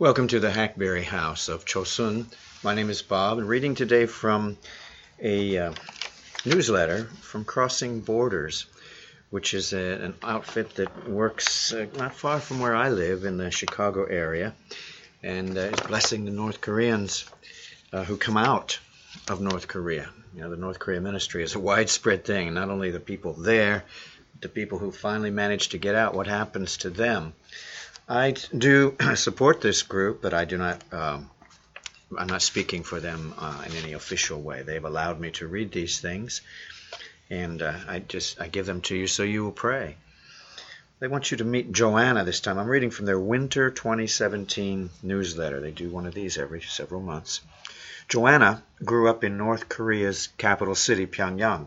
Welcome to the Hackberry House of Chosun. My name is Bob, and reading today from a uh, newsletter from Crossing Borders, which is a, an outfit that works uh, not far from where I live in the Chicago area and uh, is blessing the North Koreans uh, who come out of North Korea. You know, the North Korea ministry is a widespread thing, not only the people there, the people who finally manage to get out, what happens to them. I do support this group, but I do not. Um, I'm not speaking for them uh, in any official way. They've allowed me to read these things, and uh, I just I give them to you so you will pray. They want you to meet Joanna this time. I'm reading from their Winter 2017 newsletter. They do one of these every several months. Joanna grew up in North Korea's capital city, Pyongyang.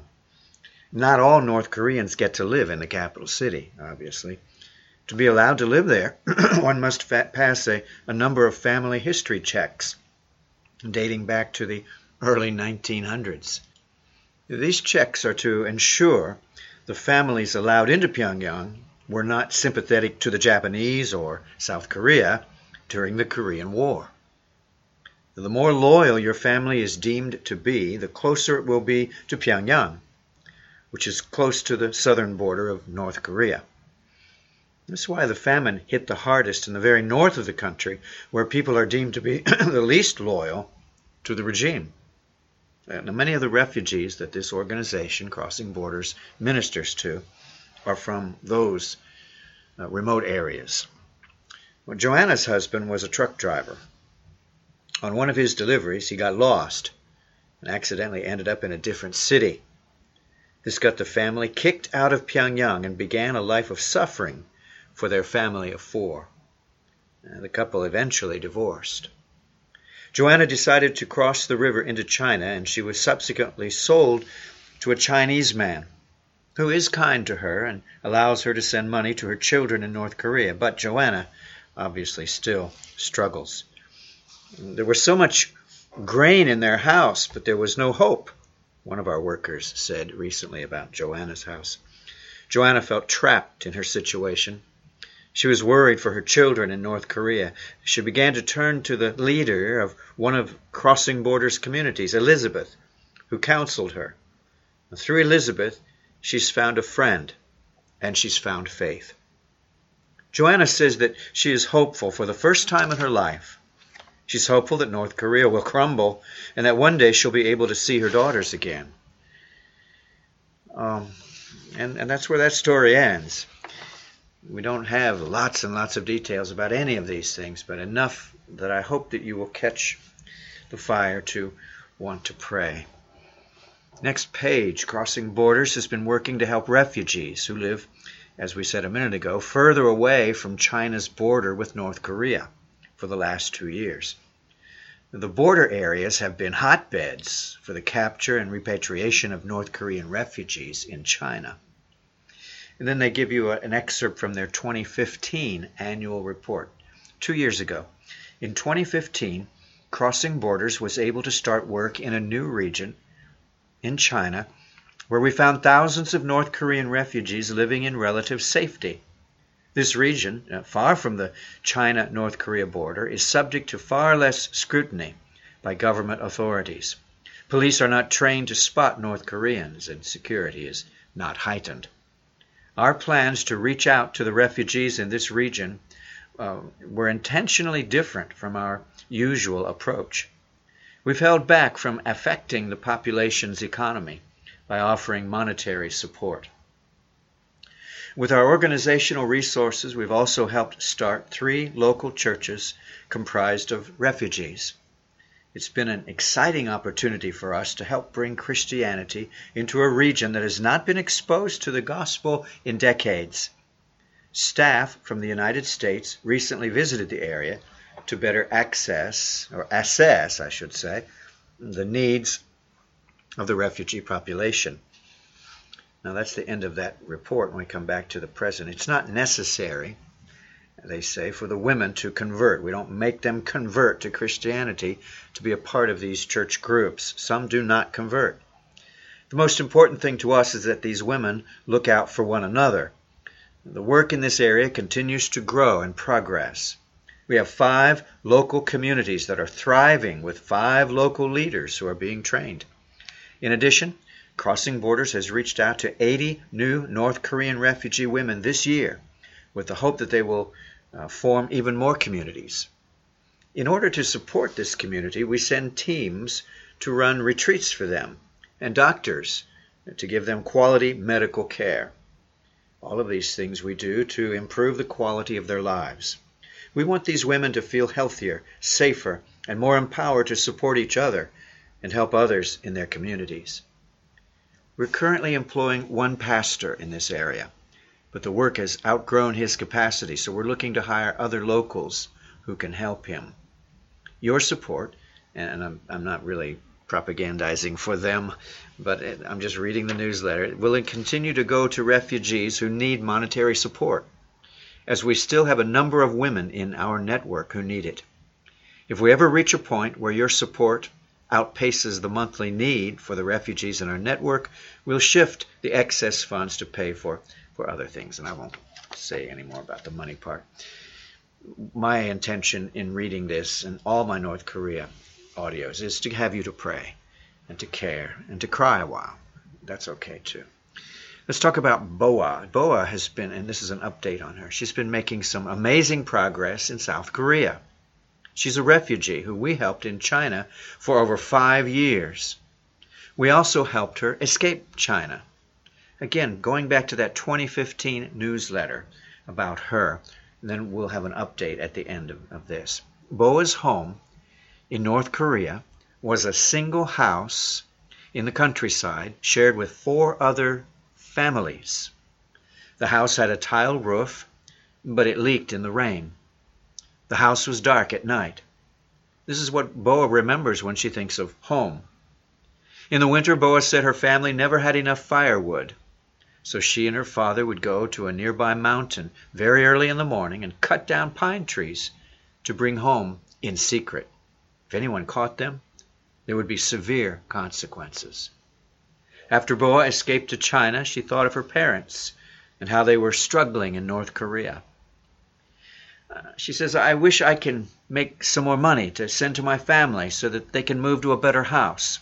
Not all North Koreans get to live in the capital city, obviously. To be allowed to live there, one must pass a, a number of family history checks dating back to the early 1900s. These checks are to ensure the families allowed into Pyongyang were not sympathetic to the Japanese or South Korea during the Korean War. The more loyal your family is deemed to be, the closer it will be to Pyongyang, which is close to the southern border of North Korea. That's why the famine hit the hardest in the very north of the country, where people are deemed to be the least loyal to the regime. Now, many of the refugees that this organization, Crossing Borders, ministers to are from those uh, remote areas. Well, Joanna's husband was a truck driver. On one of his deliveries, he got lost and accidentally ended up in a different city. This got the family kicked out of Pyongyang and began a life of suffering for their family of four. Uh, the couple eventually divorced. Joanna decided to cross the river into China, and she was subsequently sold to a Chinese man who is kind to her and allows her to send money to her children in North Korea. But Joanna obviously still struggles. There was so much grain in their house, but there was no hope, one of our workers said recently about Joanna's house. Joanna felt trapped in her situation she was worried for her children in North Korea. She began to turn to the leader of one of Crossing Borders communities, Elizabeth, who counseled her. And through Elizabeth, she's found a friend and she's found faith. Joanna says that she is hopeful for the first time in her life. She's hopeful that North Korea will crumble and that one day she'll be able to see her daughters again. Um, and, and that's where that story ends. We don't have lots and lots of details about any of these things, but enough that I hope that you will catch the fire to want to pray. Next page Crossing Borders has been working to help refugees who live, as we said a minute ago, further away from China's border with North Korea for the last two years. The border areas have been hotbeds for the capture and repatriation of North Korean refugees in China. And then they give you a, an excerpt from their 2015 annual report. Two years ago, in 2015, Crossing Borders was able to start work in a new region in China where we found thousands of North Korean refugees living in relative safety. This region, uh, far from the China North Korea border, is subject to far less scrutiny by government authorities. Police are not trained to spot North Koreans, and security is not heightened. Our plans to reach out to the refugees in this region uh, were intentionally different from our usual approach. We've held back from affecting the population's economy by offering monetary support. With our organizational resources, we've also helped start three local churches comprised of refugees. It's been an exciting opportunity for us to help bring Christianity into a region that has not been exposed to the gospel in decades. Staff from the United States recently visited the area to better access, or assess, I should say, the needs of the refugee population. Now, that's the end of that report when we come back to the present. It's not necessary they say, for the women to convert. We don't make them convert to Christianity to be a part of these church groups. Some do not convert. The most important thing to us is that these women look out for one another. The work in this area continues to grow and progress. We have five local communities that are thriving with five local leaders who are being trained. In addition, Crossing Borders has reached out to 80 new North Korean refugee women this year with the hope that they will uh, form even more communities. In order to support this community, we send teams to run retreats for them and doctors to give them quality medical care. All of these things we do to improve the quality of their lives. We want these women to feel healthier, safer, and more empowered to support each other and help others in their communities. We're currently employing one pastor in this area, but the work has outgrown his capacity, so we're looking to hire other locals who can help him. Your support, and I'm, I'm not really propagandizing for them, but I'm just reading the newsletter, will continue to go to refugees who need monetary support, as we still have a number of women in our network who need it. If we ever reach a point where your support outpaces the monthly need for the refugees in our network, we'll shift the excess funds to pay for, for other things. And I won't say any more about the money part. My intention in reading this and all my North Korea audios is to have you to pray and to care and to cry a while. That's okay too. Let's talk about Boa. Boa has been, and this is an update on her, she's been making some amazing progress in South Korea. She's a refugee who we helped in China for over five years. We also helped her escape China. Again, going back to that 2015 newsletter about her, then we'll have an update at the end of, of this. Boa's home in North Korea was a single house in the countryside shared with four other families. The house had a tile roof, but it leaked in the rain. The house was dark at night. This is what Boa remembers when she thinks of home. In the winter, Boa said her family never had enough firewood, so she and her father would go to a nearby mountain very early in the morning and cut down pine trees to bring home in secret. If anyone caught them, there would be severe consequences. After Boa escaped to China, she thought of her parents and how they were struggling in North Korea. Uh, she says, I wish I can make some more money to send to my family so that they can move to a better house.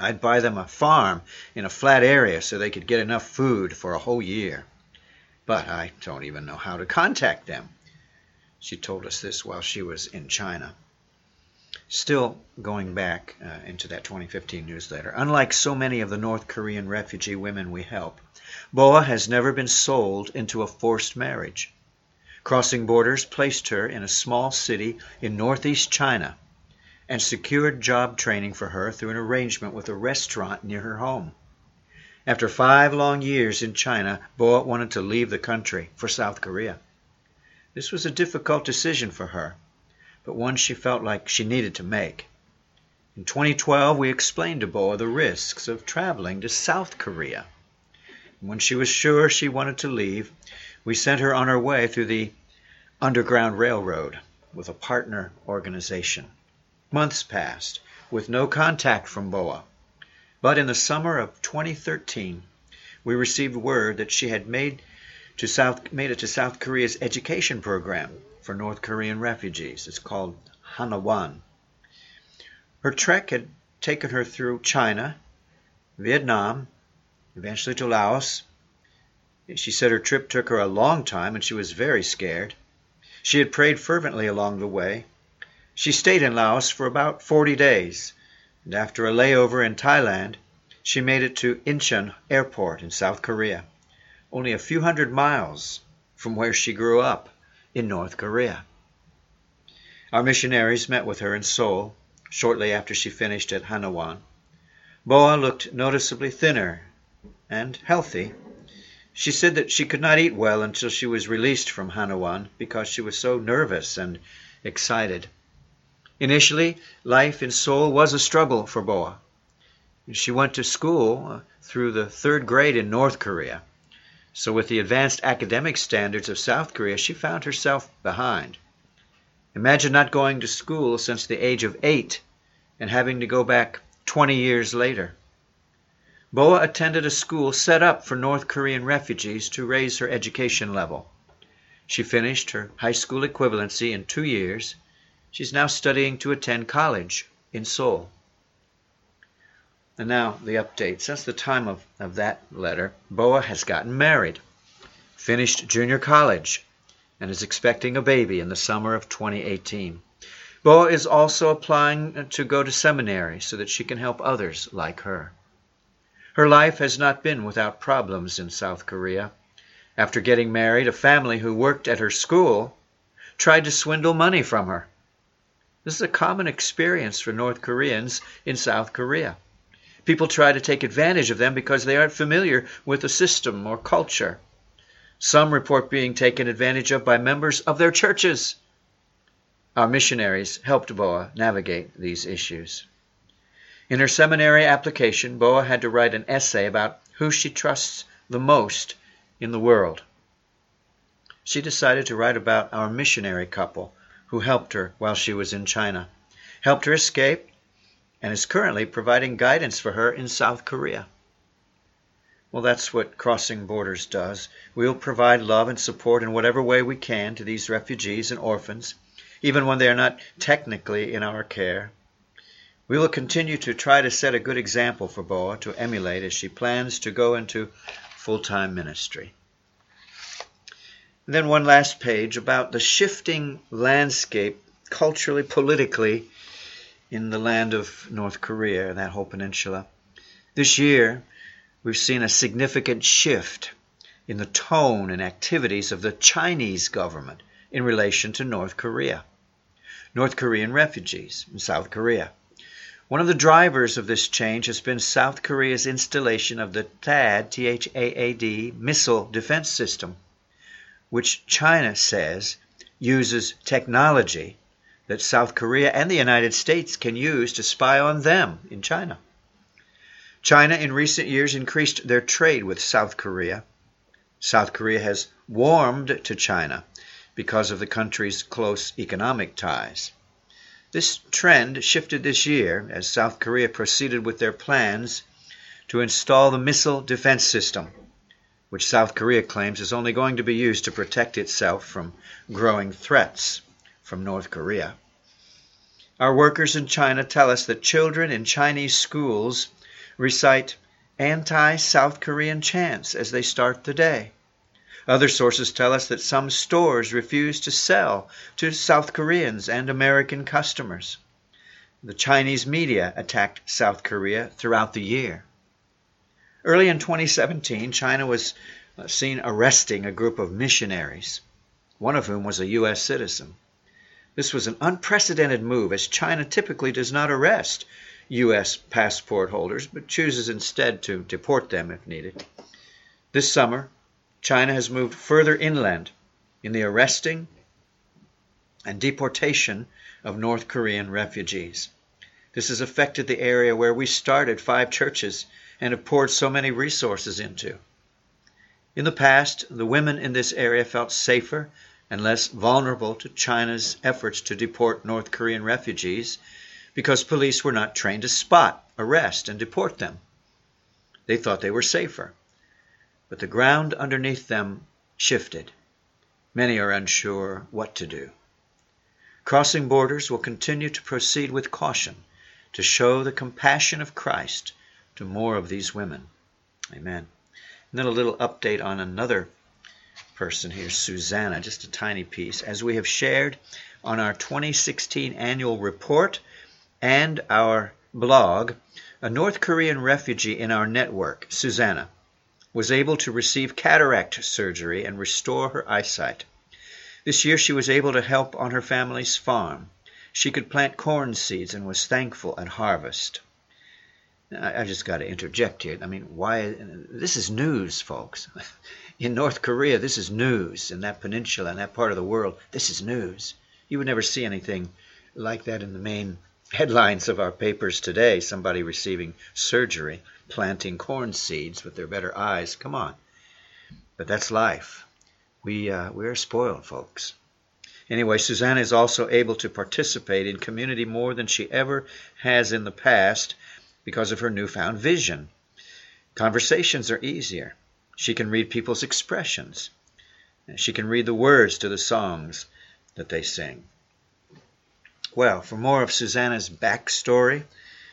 I'd buy them a farm in a flat area so they could get enough food for a whole year. But I don't even know how to contact them. She told us this while she was in China. Still going back uh, into that 2015 newsletter, unlike so many of the North Korean refugee women we help, Boa has never been sold into a forced marriage. Crossing Borders placed her in a small city in northeast China and secured job training for her through an arrangement with a restaurant near her home. After five long years in China, Boa wanted to leave the country for South Korea. This was a difficult decision for her but one she felt like she needed to make. In 2012, we explained to Boa the risks of traveling to South Korea. When she was sure she wanted to leave, we sent her on her way through the Underground Railroad with a partner organization. Months passed with no contact from Boa. But in the summer of 2013, we received word that she had made, to South, made it to South Korea's education program for North Korean refugees. It's called Hanawon. Her trek had taken her through China, Vietnam, eventually to Laos. She said her trip took her a long time and she was very scared. She had prayed fervently along the way. She stayed in Laos for about 40 days, and after a layover in Thailand, she made it to Incheon Airport in South Korea, only a few hundred miles from where she grew up in North Korea. Our missionaries met with her in Seoul shortly after she finished at Hanawon. Boa looked noticeably thinner and healthy. She said that she could not eat well until she was released from Hanawon because she was so nervous and excited. Initially, life in Seoul was a struggle for Boa. She went to school uh, through the third grade in North Korea. So, with the advanced academic standards of South Korea, she found herself behind. Imagine not going to school since the age of eight and having to go back 20 years later. Boa attended a school set up for North Korean refugees to raise her education level. She finished her high school equivalency in two years. She's now studying to attend college in Seoul. And now the update. Since the time of, of that letter, Boa has gotten married, finished junior college, and is expecting a baby in the summer of 2018. Boa is also applying to go to seminary so that she can help others like her. Her life has not been without problems in South Korea. After getting married, a family who worked at her school tried to swindle money from her. This is a common experience for North Koreans in South Korea. People try to take advantage of them because they aren't familiar with the system or culture. Some report being taken advantage of by members of their churches. Our missionaries helped Boa navigate these issues. In her seminary application, Boa had to write an essay about who she trusts the most in the world. She decided to write about our missionary couple who helped her while she was in China, helped her escape, and is currently providing guidance for her in South Korea. Well, that's what Crossing Borders does. We'll provide love and support in whatever way we can to these refugees and orphans, even when they are not technically in our care. We will continue to try to set a good example for Boa to emulate as she plans to go into full time ministry. Then one last page about the shifting landscape culturally, politically in the land of North Korea, and that whole peninsula. This year, we've seen a significant shift in the tone and activities of the Chinese government in relation to North Korea, North Korean refugees in South Korea. One of the drivers of this change has been South Korea's installation of the THAAD, T-H-A-A-D, missile defense system, which China says uses technology that South Korea and the United States can use to spy on them in China. China in recent years increased their trade with South Korea. South Korea has warmed to China because of the country's close economic ties. This trend shifted this year as South Korea proceeded with their plans to install the missile defense system, which South Korea claims is only going to be used to protect itself from growing threats from North Korea. Our workers in China tell us that children in Chinese schools recite anti South Korean chants as they start the day. Other sources tell us that some stores refuse to sell to South Koreans and American customers. The Chinese media attacked South Korea throughout the year. Early in 2017, China was uh, seen arresting a group of missionaries, one of whom was a U.S. citizen. This was an unprecedented move, as China typically does not arrest U.S. passport holders, but chooses instead to deport them if needed. This summer, China has moved further inland in the arresting and deportation of North Korean refugees. This has affected the area where we started five churches and have poured so many resources into. In the past, the women in this area felt safer and less vulnerable to China's efforts to deport North Korean refugees because police were not trained to spot, arrest, and deport them. They thought they were safer but the ground underneath them shifted. Many are unsure what to do. Crossing borders will continue to proceed with caution to show the compassion of Christ to more of these women. Amen. And then a little update on another person here, Susanna, just a tiny piece. As we have shared on our 2016 annual report and our blog, a North Korean refugee in our network, Susanna, was able to receive cataract surgery and restore her eyesight. This year she was able to help on her family's farm. She could plant corn seeds and was thankful at harvest. I just got to interject here. I mean, why? This is news, folks. In North Korea, this is news. In that peninsula, in that part of the world, this is news. You would never see anything like that in the main headlines of our papers today. Somebody receiving surgery planting corn seeds with their better eyes. Come on. But that's life. We, uh, we are spoiled, folks. Anyway, Susanna is also able to participate in community more than she ever has in the past because of her newfound vision. Conversations are easier. She can read people's expressions. She can read the words to the songs that they sing. Well, for more of Susanna's backstory,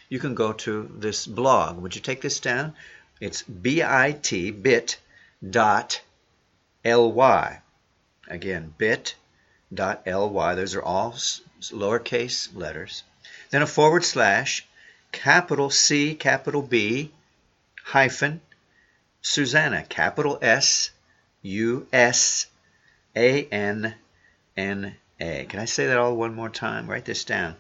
you can go to this blog. Would you take this down? It's bit bit dot ly. Again, bit dot ly. Those are all lowercase letters. Then a forward slash, capital C, capital B, hyphen, Susanna, capital S, U S A N N A. Can I say that all one more time? Write this down.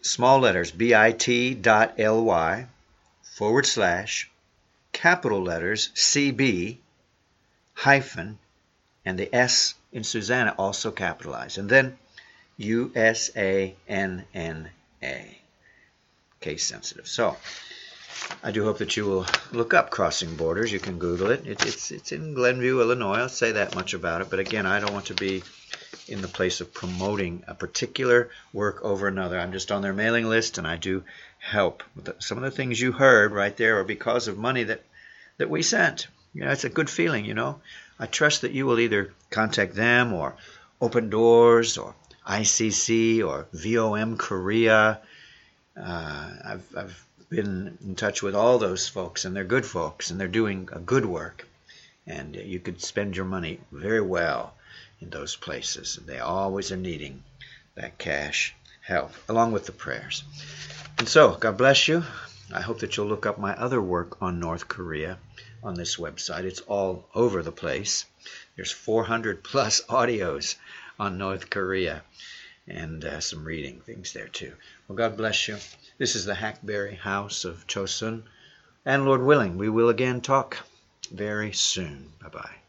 Small letters bit dot ly forward slash capital letters CB hyphen and the S in Susanna also capitalized. And then U S A N N A. Case sensitive. So I do hope that you will look up Crossing Borders. You can Google it. it. It's it's in Glenview, Illinois. I'll say that much about it. But again, I don't want to be in the place of promoting a particular work over another. I'm just on their mailing list, and I do help. Some of the things you heard right there are because of money that that we sent. You know, it's a good feeling. You know, I trust that you will either contact them or Open Doors or ICC or VOM Korea. Uh, I've, I've been in touch with all those folks, and they're good folks, and they're doing a good work. And you could spend your money very well in those places. They always are needing that cash help, along with the prayers. And so, God bless you. I hope that you'll look up my other work on North Korea on this website. It's all over the place. There's 400 plus audios on North Korea and uh, some reading things there too. Well, God bless you. This is the Hackberry House of Chosun. And Lord willing, we will again talk very soon. Bye bye.